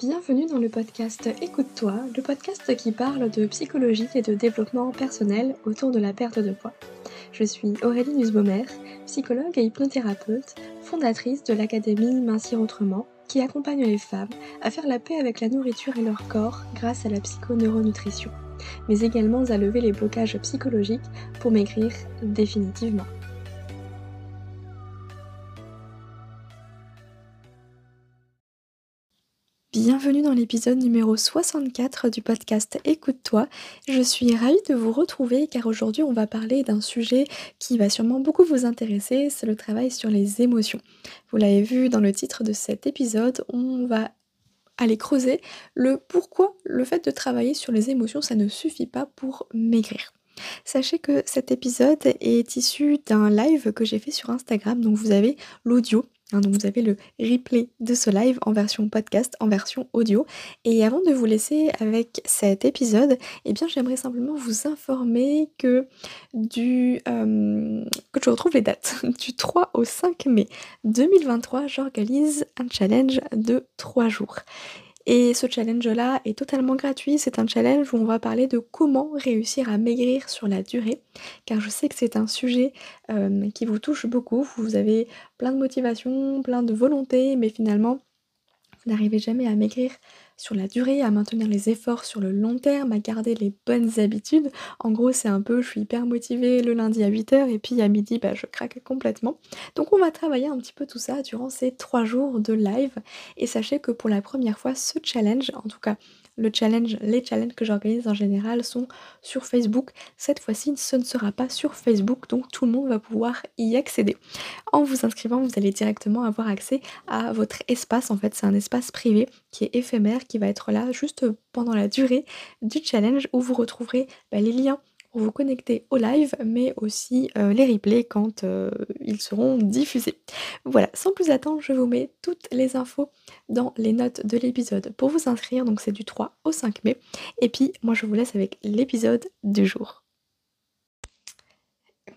Bienvenue dans le podcast Écoute-toi, le podcast qui parle de psychologie et de développement personnel autour de la perte de poids. Je suis Aurélie Nussbaumer, psychologue et hypnothérapeute, fondatrice de l'Académie Mincir Autrement, qui accompagne les femmes à faire la paix avec la nourriture et leur corps grâce à la psychoneuronutrition, mais également à lever les blocages psychologiques pour maigrir définitivement. Bienvenue dans l'épisode numéro 64 du podcast Écoute-toi. Je suis ravie de vous retrouver car aujourd'hui on va parler d'un sujet qui va sûrement beaucoup vous intéresser, c'est le travail sur les émotions. Vous l'avez vu dans le titre de cet épisode, on va aller creuser le pourquoi le fait de travailler sur les émotions ça ne suffit pas pour maigrir. Sachez que cet épisode est issu d'un live que j'ai fait sur Instagram, donc vous avez l'audio Hein, donc vous avez le replay de ce live en version podcast, en version audio. Et avant de vous laisser avec cet épisode, eh bien j'aimerais simplement vous informer que du euh, que je retrouve les dates du 3 au 5 mai 2023, j'organise un challenge de 3 jours. Et ce challenge-là est totalement gratuit. C'est un challenge où on va parler de comment réussir à maigrir sur la durée. Car je sais que c'est un sujet euh, qui vous touche beaucoup. Vous avez plein de motivation, plein de volonté, mais finalement, vous n'arrivez jamais à maigrir sur la durée, à maintenir les efforts sur le long terme, à garder les bonnes habitudes. En gros, c'est un peu, je suis hyper motivée le lundi à 8h et puis à midi, bah, je craque complètement. Donc on va travailler un petit peu tout ça durant ces trois jours de live. Et sachez que pour la première fois, ce challenge, en tout cas le challenge, les challenges que j'organise en général sont sur Facebook. Cette fois-ci, ce ne sera pas sur Facebook, donc tout le monde va pouvoir y accéder. En vous inscrivant, vous allez directement avoir accès à votre espace. En fait, c'est un espace privé qui est éphémère, qui va être là juste pendant la durée du challenge où vous retrouverez bah, les liens pour vous connecter au live, mais aussi euh, les replays quand euh, ils seront diffusés. Voilà, sans plus attendre, je vous mets toutes les infos dans les notes de l'épisode pour vous inscrire, donc c'est du 3 au 5 mai. Et puis, moi je vous laisse avec l'épisode du jour.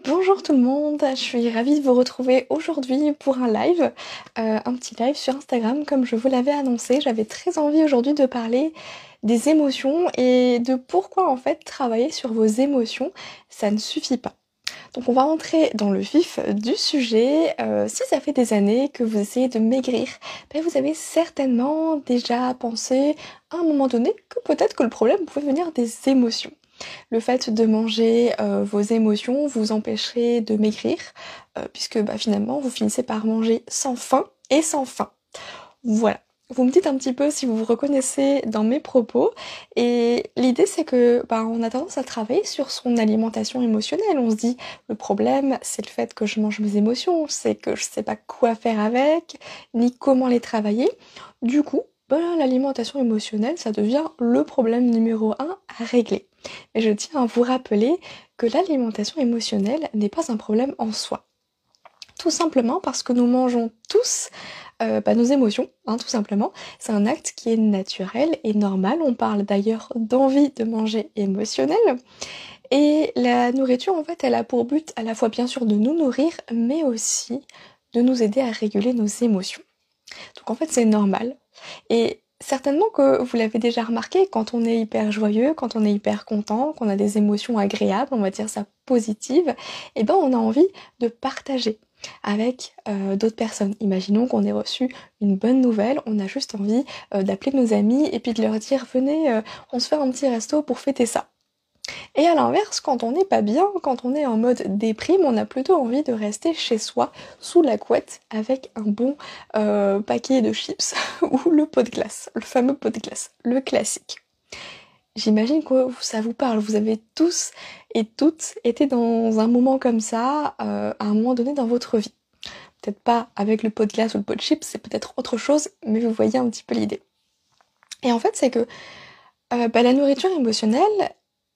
Bonjour tout le monde, je suis ravie de vous retrouver aujourd'hui pour un live, euh, un petit live sur Instagram comme je vous l'avais annoncé. J'avais très envie aujourd'hui de parler des émotions et de pourquoi en fait travailler sur vos émotions, ça ne suffit pas. Donc on va rentrer dans le vif du sujet. Euh, si ça fait des années que vous essayez de maigrir, ben vous avez certainement déjà pensé à un moment donné que peut-être que le problème pouvait venir des émotions. Le fait de manger euh, vos émotions vous empêcherait de maigrir, euh, puisque bah, finalement vous finissez par manger sans faim et sans faim. Voilà. Vous me dites un petit peu si vous vous reconnaissez dans mes propos. Et l'idée c'est que bah, on a tendance à travailler sur son alimentation émotionnelle. On se dit le problème c'est le fait que je mange mes émotions, c'est que je sais pas quoi faire avec, ni comment les travailler. Du coup, bah, l'alimentation émotionnelle, ça devient le problème numéro un à régler. Mais je tiens à vous rappeler que l'alimentation émotionnelle n'est pas un problème en soi. Tout simplement parce que nous mangeons tous euh, bah, nos émotions, hein, tout simplement. C'est un acte qui est naturel et normal. On parle d'ailleurs d'envie de manger émotionnel. Et la nourriture, en fait, elle a pour but à la fois bien sûr de nous nourrir, mais aussi de nous aider à réguler nos émotions. Donc en fait, c'est normal. Et certainement que vous l'avez déjà remarqué, quand on est hyper joyeux, quand on est hyper content, qu'on a des émotions agréables, on va dire ça positives, eh ben on a envie de partager avec euh, d'autres personnes. Imaginons qu'on ait reçu une bonne nouvelle, on a juste envie euh, d'appeler nos amis et puis de leur dire venez, euh, on se fait un petit resto pour fêter ça. Et à l'inverse, quand on n'est pas bien, quand on est en mode déprime, on a plutôt envie de rester chez soi, sous la couette, avec un bon paquet de chips ou le pot de glace, le fameux pot de glace, le classique. J'imagine que ça vous parle. Vous avez tous et toutes été dans un moment comme ça euh, à un moment donné dans votre vie. Peut-être pas avec le pot de glace ou le pot de chips, c'est peut-être autre chose, mais vous voyez un petit peu l'idée. Et en fait, c'est que euh, bah, la nourriture émotionnelle,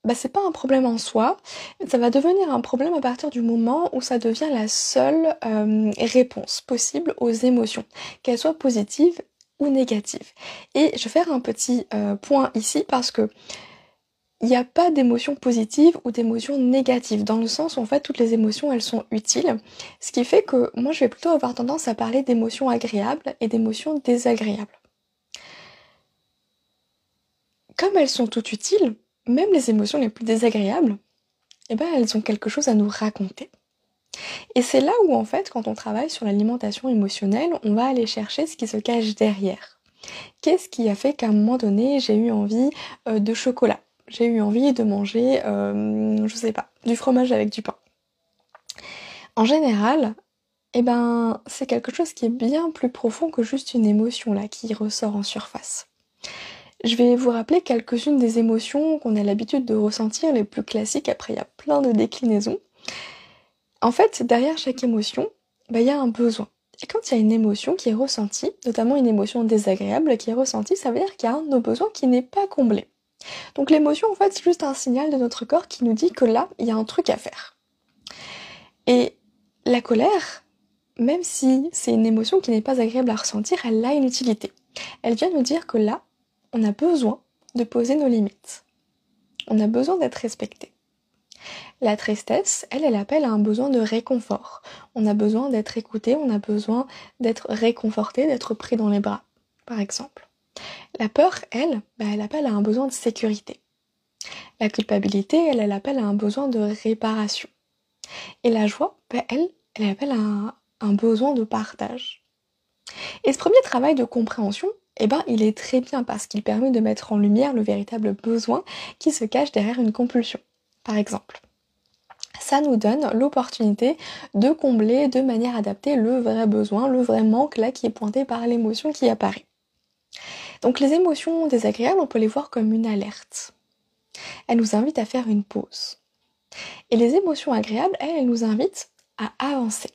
bah, c'est pas un problème en soi, ça va devenir un problème à partir du moment où ça devient la seule euh, réponse possible aux émotions, qu'elles soient positives ou négatives. Et je vais faire un petit euh, point ici parce que il n'y a pas d'émotions positives ou d'émotions négatives, dans le sens où en fait toutes les émotions elles sont utiles, ce qui fait que moi je vais plutôt avoir tendance à parler d'émotions agréables et d'émotions désagréables. comme elles sont toutes utiles, même les émotions les plus désagréables, eh ben, elles ont quelque chose à nous raconter. Et c'est là où, en fait, quand on travaille sur l'alimentation émotionnelle, on va aller chercher ce qui se cache derrière. Qu'est-ce qui a fait qu'à un moment donné, j'ai eu envie euh, de chocolat? J'ai eu envie de manger, euh, je sais pas, du fromage avec du pain. En général, eh ben, c'est quelque chose qui est bien plus profond que juste une émotion là qui ressort en surface. Je vais vous rappeler quelques-unes des émotions qu'on a l'habitude de ressentir, les plus classiques. Après, il y a plein de déclinaisons. En fait, derrière chaque émotion, bah, il y a un besoin. Et quand il y a une émotion qui est ressentie, notamment une émotion désagréable qui est ressentie, ça veut dire qu'il y a un de nos besoins qui n'est pas comblé. Donc l'émotion, en fait, c'est juste un signal de notre corps qui nous dit que là, il y a un truc à faire. Et la colère, même si c'est une émotion qui n'est pas agréable à ressentir, elle a une utilité. Elle vient nous dire que là, on a besoin de poser nos limites. On a besoin d'être respecté. La tristesse, elle, elle appelle à un besoin de réconfort. On a besoin d'être écouté, on a besoin d'être réconforté, d'être pris dans les bras, par exemple. La peur, elle, bah, elle appelle à un besoin de sécurité. La culpabilité, elle, elle appelle à un besoin de réparation. Et la joie, bah, elle, elle appelle à un, un besoin de partage. Et ce premier travail de compréhension, eh ben, il est très bien parce qu'il permet de mettre en lumière le véritable besoin qui se cache derrière une compulsion, par exemple ça nous donne l'opportunité de combler de manière adaptée le vrai besoin, le vrai manque là qui est pointé par l'émotion qui apparaît. Donc les émotions désagréables, on peut les voir comme une alerte. Elles nous invitent à faire une pause. Et les émotions agréables, elles, elles nous invitent à avancer.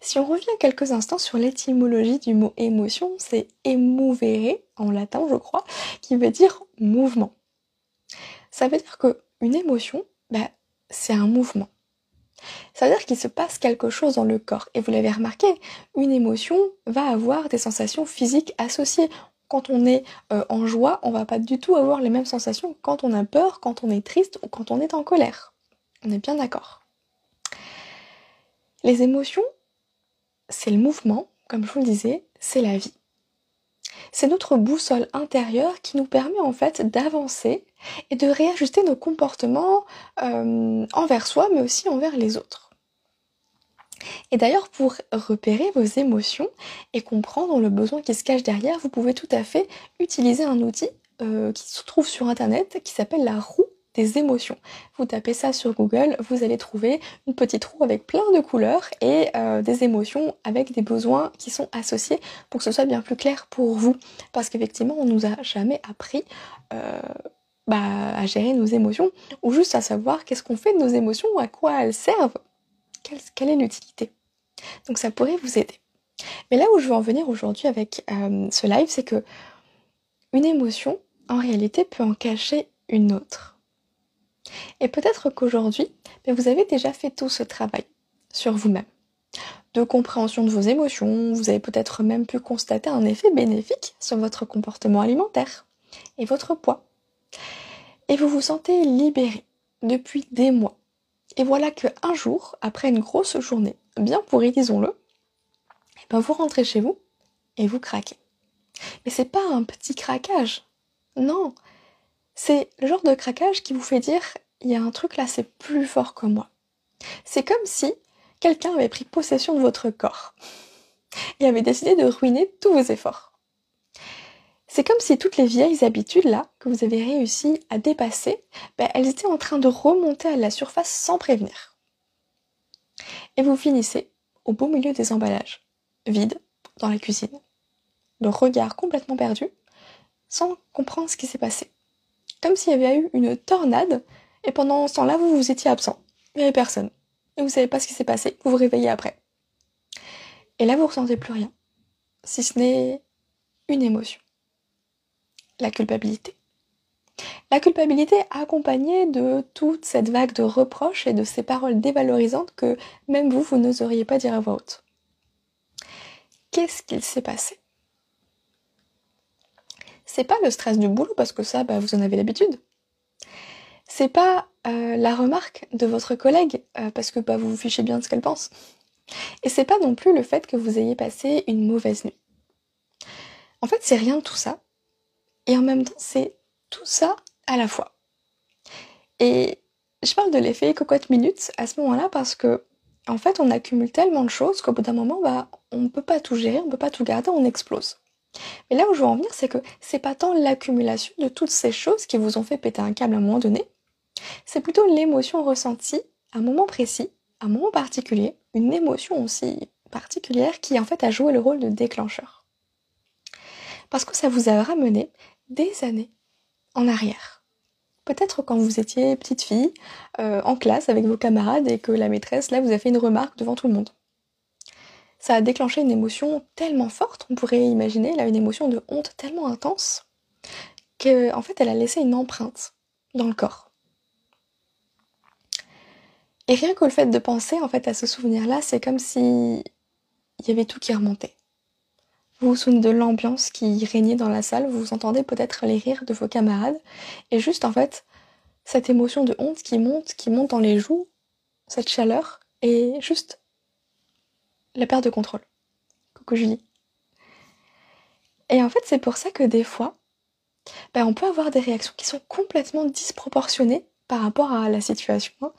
Si on revient quelques instants sur l'étymologie du mot émotion, c'est emovere en latin, je crois, qui veut dire mouvement. Ça veut dire que une émotion, bah, c'est un mouvement. Ça veut dire qu'il se passe quelque chose dans le corps. Et vous l'avez remarqué, une émotion va avoir des sensations physiques associées. Quand on est euh, en joie, on va pas du tout avoir les mêmes sensations quand on a peur, quand on est triste ou quand on est en colère. On est bien d'accord. Les émotions, c'est le mouvement, comme je vous le disais, c'est la vie. C'est notre boussole intérieure qui nous permet en fait d'avancer et de réajuster nos comportements euh, envers soi mais aussi envers les autres. Et d'ailleurs pour repérer vos émotions et comprendre le besoin qui se cache derrière, vous pouvez tout à fait utiliser un outil euh, qui se trouve sur internet qui s'appelle la roue des émotions. Vous tapez ça sur Google, vous allez trouver une petite roue avec plein de couleurs et euh, des émotions avec des besoins qui sont associés pour que ce soit bien plus clair pour vous. Parce qu'effectivement, on nous a jamais appris euh, bah, à gérer nos émotions ou juste à savoir qu'est-ce qu'on fait de nos émotions, à quoi elles servent, quelle, est l'utilité. Donc ça pourrait vous aider. Mais là où je veux en venir aujourd'hui avec euh, ce live, c'est que une émotion, en réalité, peut en cacher une autre. Et peut-être qu'aujourd'hui, ben, vous avez déjà fait tout ce travail sur vous-même. De compréhension de vos émotions, vous avez peut-être même pu constater un effet bénéfique sur votre comportement alimentaire et votre poids. Et vous vous sentez libéré depuis des mois. Et voilà que un jour, après une grosse journée, bien pourrie, disons-le, eh ben vous rentrez chez vous et vous craquez. Mais c'est pas un petit craquage. Non, c'est le genre de craquage qui vous fait dire il y a un truc là, c'est plus fort que moi. C'est comme si quelqu'un avait pris possession de votre corps et avait décidé de ruiner tous vos efforts. C'est comme si toutes les vieilles habitudes là que vous avez réussi à dépasser, ben, elles étaient en train de remonter à la surface sans prévenir. Et vous finissez au beau milieu des emballages, vide, dans la cuisine, le regard complètement perdu, sans comprendre ce qui s'est passé comme s'il y avait eu une tornade, et pendant ce temps-là, vous vous étiez absent. Il n'y avait personne. Et vous savez pas ce qui s'est passé, vous vous réveillez après. Et là, vous ressentez plus rien. Si ce n'est une émotion. La culpabilité. La culpabilité accompagnée de toute cette vague de reproches et de ces paroles dévalorisantes que même vous, vous n'oseriez pas dire à voix haute. Qu'est-ce qu'il s'est passé? C'est pas le stress du boulot parce que ça, bah, vous en avez l'habitude. C'est pas euh, la remarque de votre collègue euh, parce que bah, vous vous fichez bien de ce qu'elle pense. Et c'est pas non plus le fait que vous ayez passé une mauvaise nuit. En fait, c'est rien de tout ça. Et en même temps, c'est tout ça à la fois. Et je parle de l'effet cocotte minute à ce moment-là parce que en fait on accumule tellement de choses qu'au bout d'un moment bah on ne peut pas tout gérer, on ne peut pas tout garder, on explose. Mais là où je veux en venir, c'est que c'est pas tant l'accumulation de toutes ces choses qui vous ont fait péter un câble à un moment donné, c'est plutôt l'émotion ressentie à un moment précis, à un moment particulier, une émotion aussi particulière qui en fait a joué le rôle de déclencheur. Parce que ça vous a ramené des années en arrière. Peut-être quand vous étiez petite fille, euh, en classe avec vos camarades et que la maîtresse, là, vous a fait une remarque devant tout le monde. Ça a déclenché une émotion tellement forte, on pourrait imaginer là une émotion de honte tellement intense, qu'en en fait elle a laissé une empreinte dans le corps. Et rien que le fait de penser en fait à ce souvenir-là, c'est comme si il y avait tout qui remontait. Vous vous souvenez de l'ambiance qui régnait dans la salle, vous entendez peut-être les rires de vos camarades, et juste en fait, cette émotion de honte qui monte, qui monte dans les joues, cette chaleur, et juste la perte de contrôle. Coucou Julie. Et en fait, c'est pour ça que des fois, ben, on peut avoir des réactions qui sont complètement disproportionnées par rapport à la situation.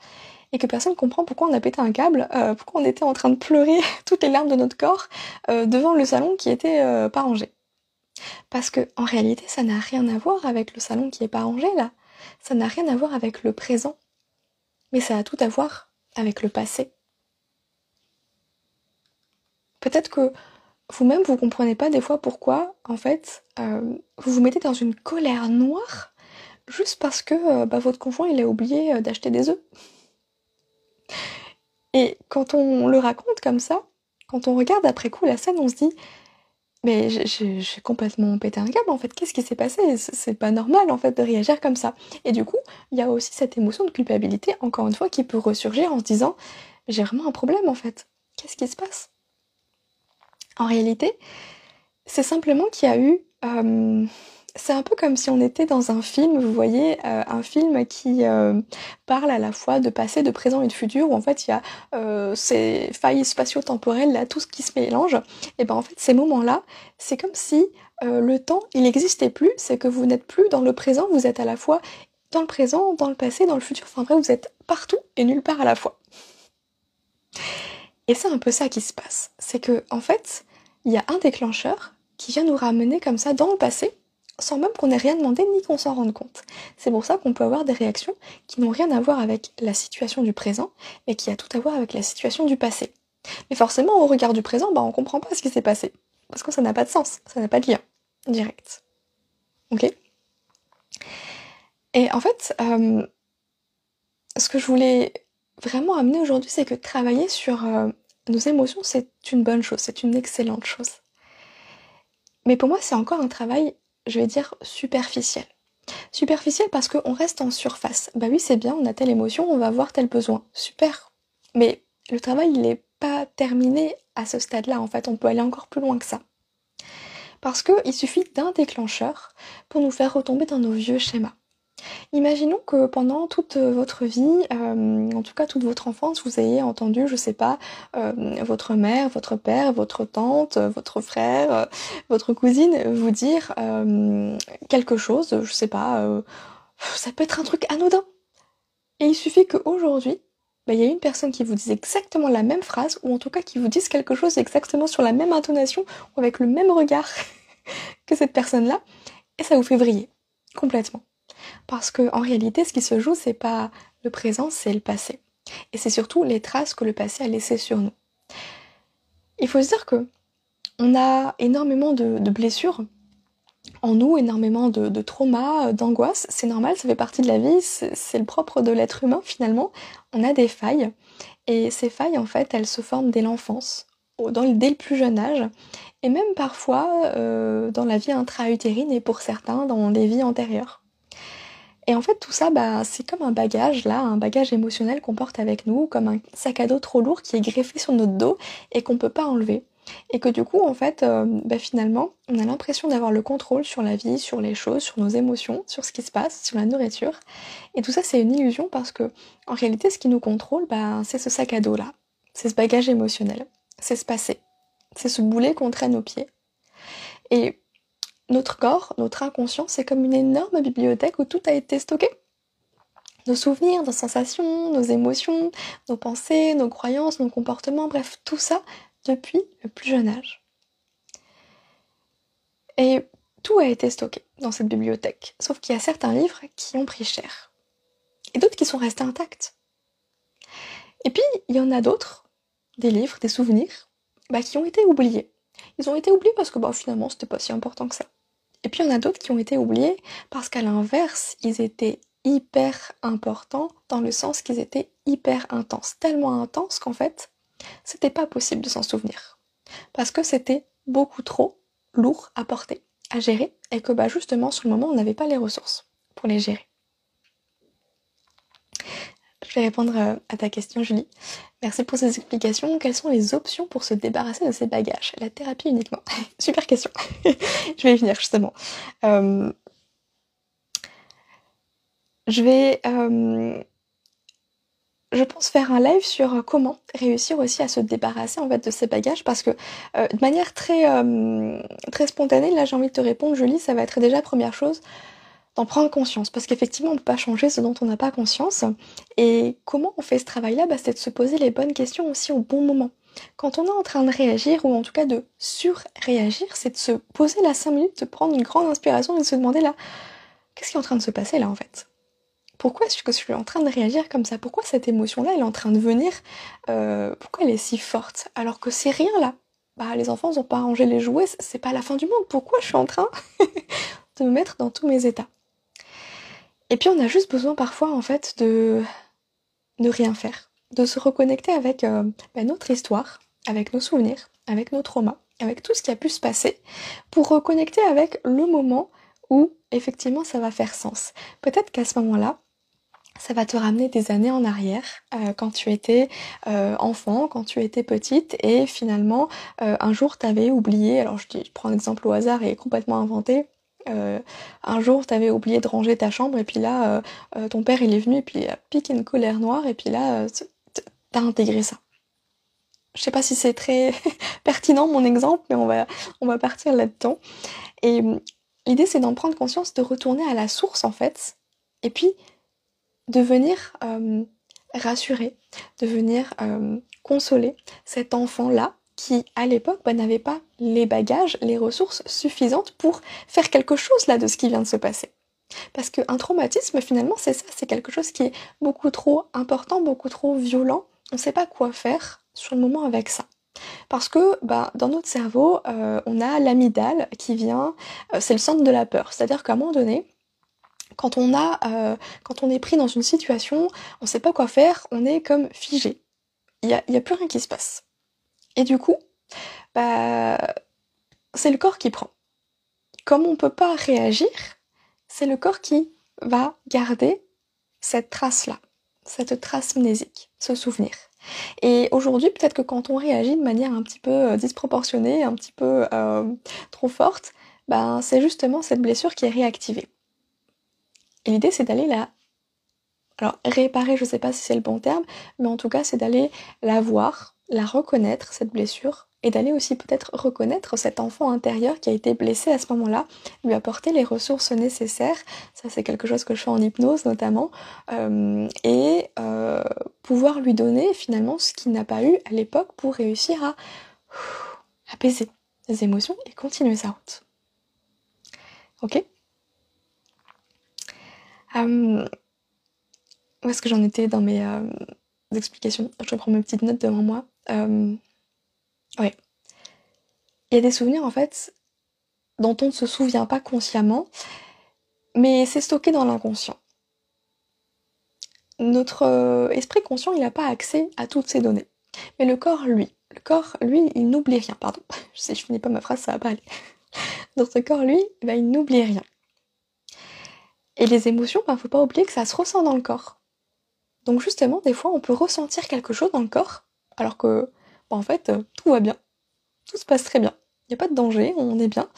Et que personne comprend pourquoi on a pété un câble, euh, pourquoi on était en train de pleurer toutes les larmes de notre corps euh, devant le salon qui était euh, pas rangé. Parce que en réalité, ça n'a rien à voir avec le salon qui est pas rangé là. Ça n'a rien à voir avec le présent. Mais ça a tout à voir avec le passé. Peut-être que vous-même vous comprenez pas des fois pourquoi en fait vous vous mettez dans une colère noire juste parce que bah, votre conjoint il a oublié d'acheter des œufs. Et quand on le raconte comme ça, quand on regarde après coup la scène, on se dit mais j'ai complètement pété un câble en fait, qu'est-ce qui s'est passé? C'est pas normal en fait de réagir comme ça. Et du coup, il y a aussi cette émotion de culpabilité, encore une fois, qui peut ressurgir en se disant j'ai vraiment un problème en fait, qu'est-ce qui se passe? En réalité, c'est simplement qu'il y a eu euh, c'est un peu comme si on était dans un film, vous voyez, euh, un film qui euh, parle à la fois de passé, de présent et de futur, où en fait il y a euh, ces failles spatio-temporelles, là, tout ce qui se mélange. Et ben en fait, ces moments-là, c'est comme si le temps, il n'existait plus, c'est que vous n'êtes plus dans le présent, vous êtes à la fois dans le présent, dans le passé, dans le futur, enfin vrai, vous êtes partout et nulle part à la fois. Et c'est un peu ça qui se passe, c'est que en fait, il y a un déclencheur qui vient nous ramener comme ça dans le passé, sans même qu'on ait rien demandé ni qu'on s'en rende compte. C'est pour ça qu'on peut avoir des réactions qui n'ont rien à voir avec la situation du présent, mais qui a tout à voir avec la situation du passé. Mais forcément, au regard du présent, bah, on comprend pas ce qui s'est passé. Parce que ça n'a pas de sens, ça n'a pas de lien direct. Ok? Et en fait, euh, ce que je voulais vraiment amener aujourd'hui, c'est que travailler sur euh, nos émotions, c'est une bonne chose, c'est une excellente chose. Mais pour moi, c'est encore un travail je vais dire, superficielle. Superficielle parce qu'on reste en surface. Bah oui, c'est bien, on a telle émotion, on va avoir tel besoin. Super. Mais le travail, il n'est pas terminé à ce stade-là, en fait. On peut aller encore plus loin que ça. Parce qu'il suffit d'un déclencheur pour nous faire retomber dans nos vieux schémas. Imaginons que pendant toute votre vie, euh, en tout cas toute votre enfance, vous ayez entendu, je sais pas, euh, votre mère, votre père, votre tante, votre frère, euh, votre cousine vous dire quelque chose, je sais pas, ça peut être un truc anodin. Et il suffit qu'aujourd'hui, bah, il y a une personne qui vous dise exactement la même phrase, ou en tout cas qui vous dise quelque chose exactement sur la même intonation, ou avec le même regard que cette personne-là, et ça vous fait vriller complètement. Parce que en réalité, ce qui se joue, c'est pas le présent, c'est le passé. Et c'est surtout les traces que le passé a laissées sur nous. Il faut se dire que on a énormément de, blessures en nous, énormément de, traumas, d'angoisses. C'est normal, ça fait partie de la vie, c'est le propre de l'être humain finalement. On a des failles. Et ces failles, en fait, elles se forment dès l'enfance, dès le plus jeune âge, et même parfois euh, dans la vie intra-utérine et pour certains dans des vies antérieures. Et en fait, tout ça, bah, c'est comme un bagage, là, un bagage émotionnel qu'on porte avec nous, comme un sac à dos trop lourd qui est greffé sur notre dos et qu'on peut pas enlever. Et que du coup, en fait, euh, bah, finalement, on a l'impression d'avoir le contrôle sur la vie, sur les choses, sur nos émotions, sur ce qui se passe, sur la nourriture. Et tout ça, c'est une illusion parce que, en réalité, ce qui nous contrôle, bah, c'est ce sac à dos là. C'est ce bagage émotionnel. C'est ce passé. C'est ce boulet qu'on traîne au pied. Et notre corps, notre inconscient, c'est comme une énorme bibliothèque où tout a été stocké. Nos souvenirs, nos sensations, nos émotions, nos pensées, nos croyances, nos comportements, bref, tout ça depuis le plus jeune âge. Et tout a été stocké dans cette bibliothèque, sauf qu'il y a certains livres qui ont pris cher, et d'autres qui sont restés intacts. Et puis, il y en a d'autres, des livres, des souvenirs, bah, qui ont été oubliés. Ils ont été oubliés parce que bah, finalement, c'était pas si important que ça. Et puis, il y en a d'autres qui ont été oubliés parce qu'à l'inverse, ils étaient hyper importants dans le sens qu'ils étaient hyper intenses. Tellement intenses qu'en fait, c'était pas possible de s'en souvenir. Parce que c'était beaucoup trop lourd à porter à gérer et que bah, justement sur le moment on n'avait pas les ressources pour les gérer. Je vais répondre euh, à ta question Julie. Merci pour ces explications. Quelles sont les options pour se débarrasser de ces bagages? La thérapie uniquement. Super question. je vais y venir justement. Euh, je vais euh, je pense faire un live sur comment réussir aussi à se débarrasser en fait de ces bagages parce que de manière très très spontanée là j'ai envie de te répondre Julie ça va être déjà première chose d'en prendre conscience. Parce qu'effectivement on ne peut pas changer ce dont on n'a pas conscience. Et comment on fait ce travail là bah, c'est de se poser les bonnes questions aussi au bon moment. Quand on est en train de réagir ou en tout cas de sur-réagir c'est de se poser la 5 minutes de prendre une grande inspiration et de se demander là qu'est-ce qui est en train de se passer là en fait? Pourquoi est-ce que je suis en train de réagir comme ça? Pourquoi cette émotion-là, elle est en train de venir euh, Pourquoi elle est si forte? Alors que c'est rien là. Bah, les enfants n'ont pas rangé les jouets, c'est pas la fin du monde. Pourquoi je suis en train de me mettre dans tous mes états? Et puis on a juste besoin parfois en fait de ne rien faire, de se reconnecter avec euh, bah, notre histoire, avec nos souvenirs, avec nos traumas, avec tout ce qui a pu se passer, pour reconnecter avec le moment où effectivement ça va faire sens. Peut-être qu'à ce moment-là, ça va te ramener des années en arrière, euh, quand tu étais euh, enfant, quand tu étais petite, et finalement, un jour, t'avais oublié, alors je, dis, je prends un exemple au hasard et complètement inventé, un jour, t'avais oublié de ranger ta chambre, et puis là, ton père, il est venu, et puis il a piqué une colère noire, et puis là, t'as intégré ça. Je sais pas si c'est très pertinent mon exemple, mais on va, on va partir là-dedans. Et l'idée, c'est d'en prendre conscience, de retourner à la source, en fait, et puis de venir euh, rassurer, de venir euh, consoler cet enfant-là qui, à l'époque, bah, n'avait pas les bagages, les ressources suffisantes pour faire quelque chose là de ce qui vient de se passer. Parce qu'un traumatisme, finalement, c'est ça, c'est quelque chose qui est beaucoup trop important, beaucoup trop violent. On ne sait pas quoi faire sur le moment avec ça. Parce que bah, dans notre cerveau, euh, on a l'amygdale qui vient, c'est le centre de la peur. C'est-à-dire qu'à un moment donné, quand on a, euh, quand on est pris dans une situation, on sait pas quoi faire, on est comme figé. Il y a, y a, plus rien qui se passe. Et du coup, bah, c'est le corps qui prend. Comme on peut pas réagir, c'est le corps qui va garder cette trace-là, cette trace mnésique, ce souvenir. Et aujourd'hui, peut-être que quand on réagit de manière un petit peu euh, disproportionnée, un petit peu euh, trop forte, ben, c'est justement cette blessure qui est réactivée. Et l'idée, c'est d'aller la... Alors, réparer, je sais pas si c'est le bon terme, mais en tout cas, c'est d'aller la voir, la reconnaître, cette blessure, et d'aller aussi peut-être reconnaître cet enfant intérieur qui a été blessé à ce moment-là, lui apporter les ressources nécessaires, ça c'est quelque chose que je fais en hypnose notamment, euh, et euh, pouvoir lui donner finalement ce qu'il n'a pas eu à l'époque pour réussir à apaiser les émotions et continuer sa route. Ok? Euh, où est-ce que j'en étais dans mes explications? Je reprends mes petites notes devant moi. Euh, ouais. Il y a des souvenirs en fait dont on ne se souvient pas consciemment, mais c'est stocké dans l'inconscient. Notre euh, esprit conscient, il n'a pas accès à toutes ces données. Mais le corps, lui, le corps, lui, il n'oublie rien. Pardon, si je finis pas ma phrase, ça va pas aller. Notre corps, lui, ben, il n'oublie rien. Et les émotions, ben, faut pas oublier que ça se ressent dans le corps. Donc justement, des fois, on peut ressentir quelque chose dans le corps, alors que, ben, en fait, euh, tout va bien. Tout se passe très bien. Il n'y a pas de danger, on est bien.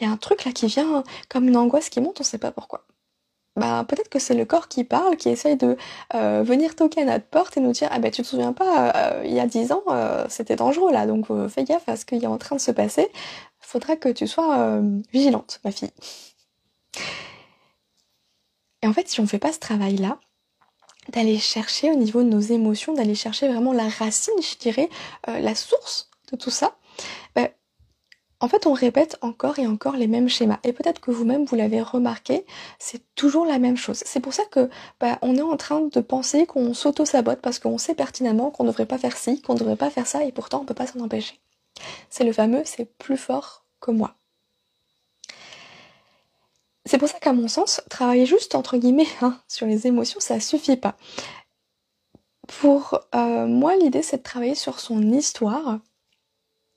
Mais y a un truc là qui vient comme une angoisse qui monte, on sait pas pourquoi. Bah peut-être que c'est le corps qui parle, qui essaye de euh, venir toquer à notre porte et nous dire ah ben tu te souviens pas, euh, il y a dix ans c'était dangereux là, donc fais gaffe à ce qu'il est en train de se passer faudra que tu sois euh, vigilante, ma fille. Et en fait, si on ne fait pas ce travail-là, d'aller chercher au niveau de nos émotions, d'aller chercher vraiment la racine, je dirais, euh, la source de tout ça, bah, en fait, on répète encore et encore les mêmes schémas. Et peut-être que vous-même, vous, l'avez remarqué, c'est toujours la même chose. C'est pour ça que bah, on est en train de penser qu'on s'auto-sabote parce qu'on sait pertinemment qu'on ne devrait pas faire ci, qu'on ne devrait pas faire ça, et pourtant on ne peut pas s'en empêcher. C'est le fameux c'est plus fort que moi. C'est pour ça qu'à mon sens, travailler juste entre guillemets hein, sur les émotions, ça suffit pas. Pour euh, moi, l'idée c'est de travailler sur son histoire.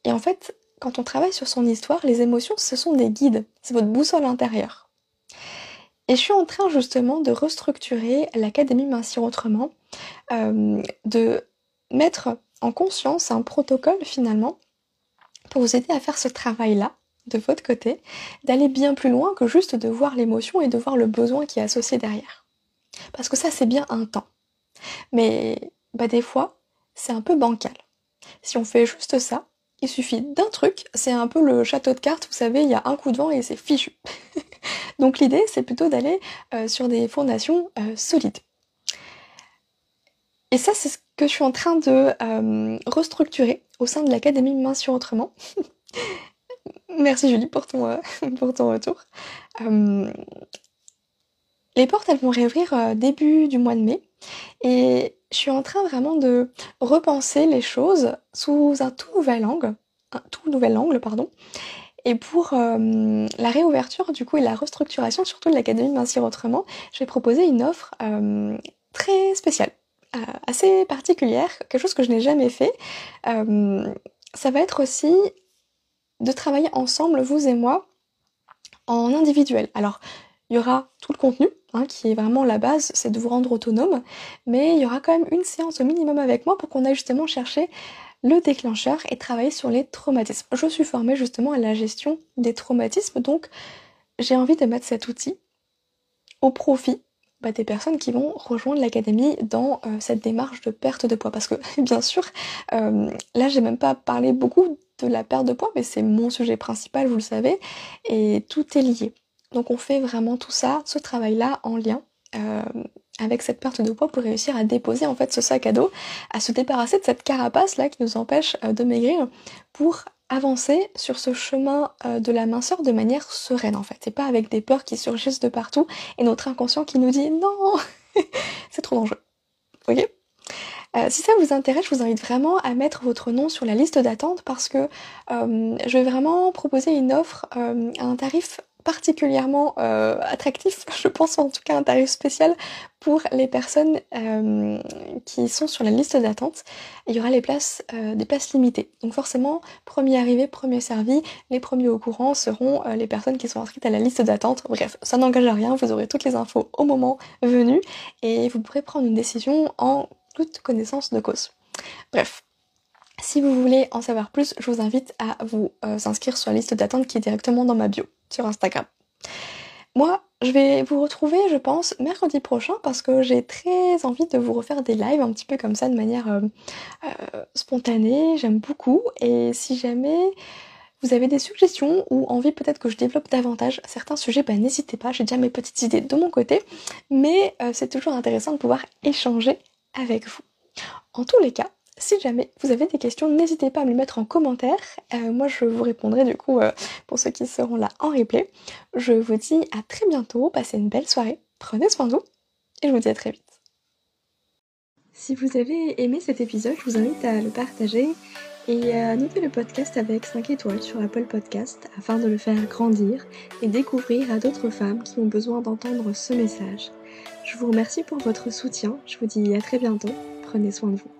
Et en fait, quand on travaille sur son histoire, les émotions, ce sont des guides, c'est votre boussole intérieure. Et je suis en train justement de restructurer l'Académie Mincir Autrement, euh, de mettre en conscience un protocole finalement pour vous aider à faire ce travail-là de votre côté, d'aller bien plus loin que juste de voir l'émotion et de voir le besoin qui est associé derrière. Parce que ça, c'est bien un temps. Mais bah, des fois, c'est un peu bancal. Si on fait juste ça, il suffit d'un truc, c'est un peu le château de cartes, vous savez, il y a un coup de vent et c'est fichu. Donc l'idée, c'est plutôt d'aller euh, sur des fondations euh, solides. Et ça, c'est ce que je suis en train de euh, restructurer au sein de l'Académie Main sur Autrement. Merci Julie pour ton, pour ton retour. les portes, elles vont réouvrir début du mois de mai. Et je suis en train vraiment de repenser les choses sous un tout nouvel angle, un tout nouvel angle, pardon. Et pour euh, la réouverture du coup et la restructuration surtout de l'Académie Mincir Autrement, je vais proposer une offre euh, très spéciale, euh, assez particulière, quelque chose que je n'ai jamais fait. ça va être aussi de travailler ensemble, vous et moi, en individuel. Alors, il y aura tout le contenu, hein, qui est vraiment la base, c'est de vous rendre autonome, mais il y aura quand même une séance au minimum avec moi pour qu'on aille justement chercher le déclencheur et travailler sur les traumatismes. Je suis formée justement à la gestion des traumatismes, donc j'ai envie de mettre cet outil au profit bah, des personnes qui vont rejoindre l'académie dans euh, cette démarche de perte de poids. Parce que bien sûr, euh, là j'ai même pas parlé beaucoup de la perte de poids, mais c'est mon sujet principal, vous le savez, et tout est lié. Donc on fait vraiment tout ça, ce travail-là en lien euh, avec cette perte de poids pour réussir à déposer en fait ce sac à dos, à se débarrasser de cette carapace là qui nous empêche euh, de maigrir pour avancer sur ce chemin euh, de la minceur de manière sereine en fait, et pas avec des peurs qui surgissent de partout et notre inconscient qui nous dit non, c'est trop dangereux. Ok? Si ça vous intéresse, je vous invite vraiment à mettre votre nom sur la liste d'attente parce que je vais vraiment proposer une offre à un tarif particulièrement euh, attractif, je pense en tout cas un tarif spécial pour les personnes euh, qui sont sur la liste d'attente. Il y aura euh, des places limitées. Donc forcément, premier arrivé, premier servi, les premiers au courant seront les personnes qui sont inscrites à la liste d'attente. Bref, ça n'engage à rien, vous aurez toutes les infos au moment venu et vous pourrez prendre une décision en toute connaissance de cause. Bref, si vous voulez en savoir plus, je vous invite à vous inscrire sur la liste d'attente qui est directement dans ma bio sur Instagram. Moi, je vais vous retrouver, je pense, mercredi prochain parce que j'ai très envie de vous refaire des lives un petit peu comme ça de manière euh, euh, spontanée. J'aime beaucoup. Et si jamais vous avez des suggestions ou envie peut-être que je développe davantage certains sujets, bah, n'hésitez pas. J'ai déjà mes petites idées de mon côté. Mais euh, c'est toujours intéressant de pouvoir échanger avec vous. En tous les cas, si jamais vous avez des questions, n'hésitez pas à me les mettre en commentaire. Euh, moi, je vous répondrai du coup euh, pour ceux qui seront là en replay. Je vous dis à très bientôt. Passez une belle soirée. Prenez soin de vous. Et je vous dis à très vite. Si vous avez aimé cet épisode, je vous invite à le partager et à noter le podcast avec 5 étoiles sur Apple Podcast afin de le faire grandir et découvrir à d'autres femmes qui ont besoin d'entendre ce message. Je vous remercie pour votre soutien. Je vous dis à très bientôt. Prenez soin de vous.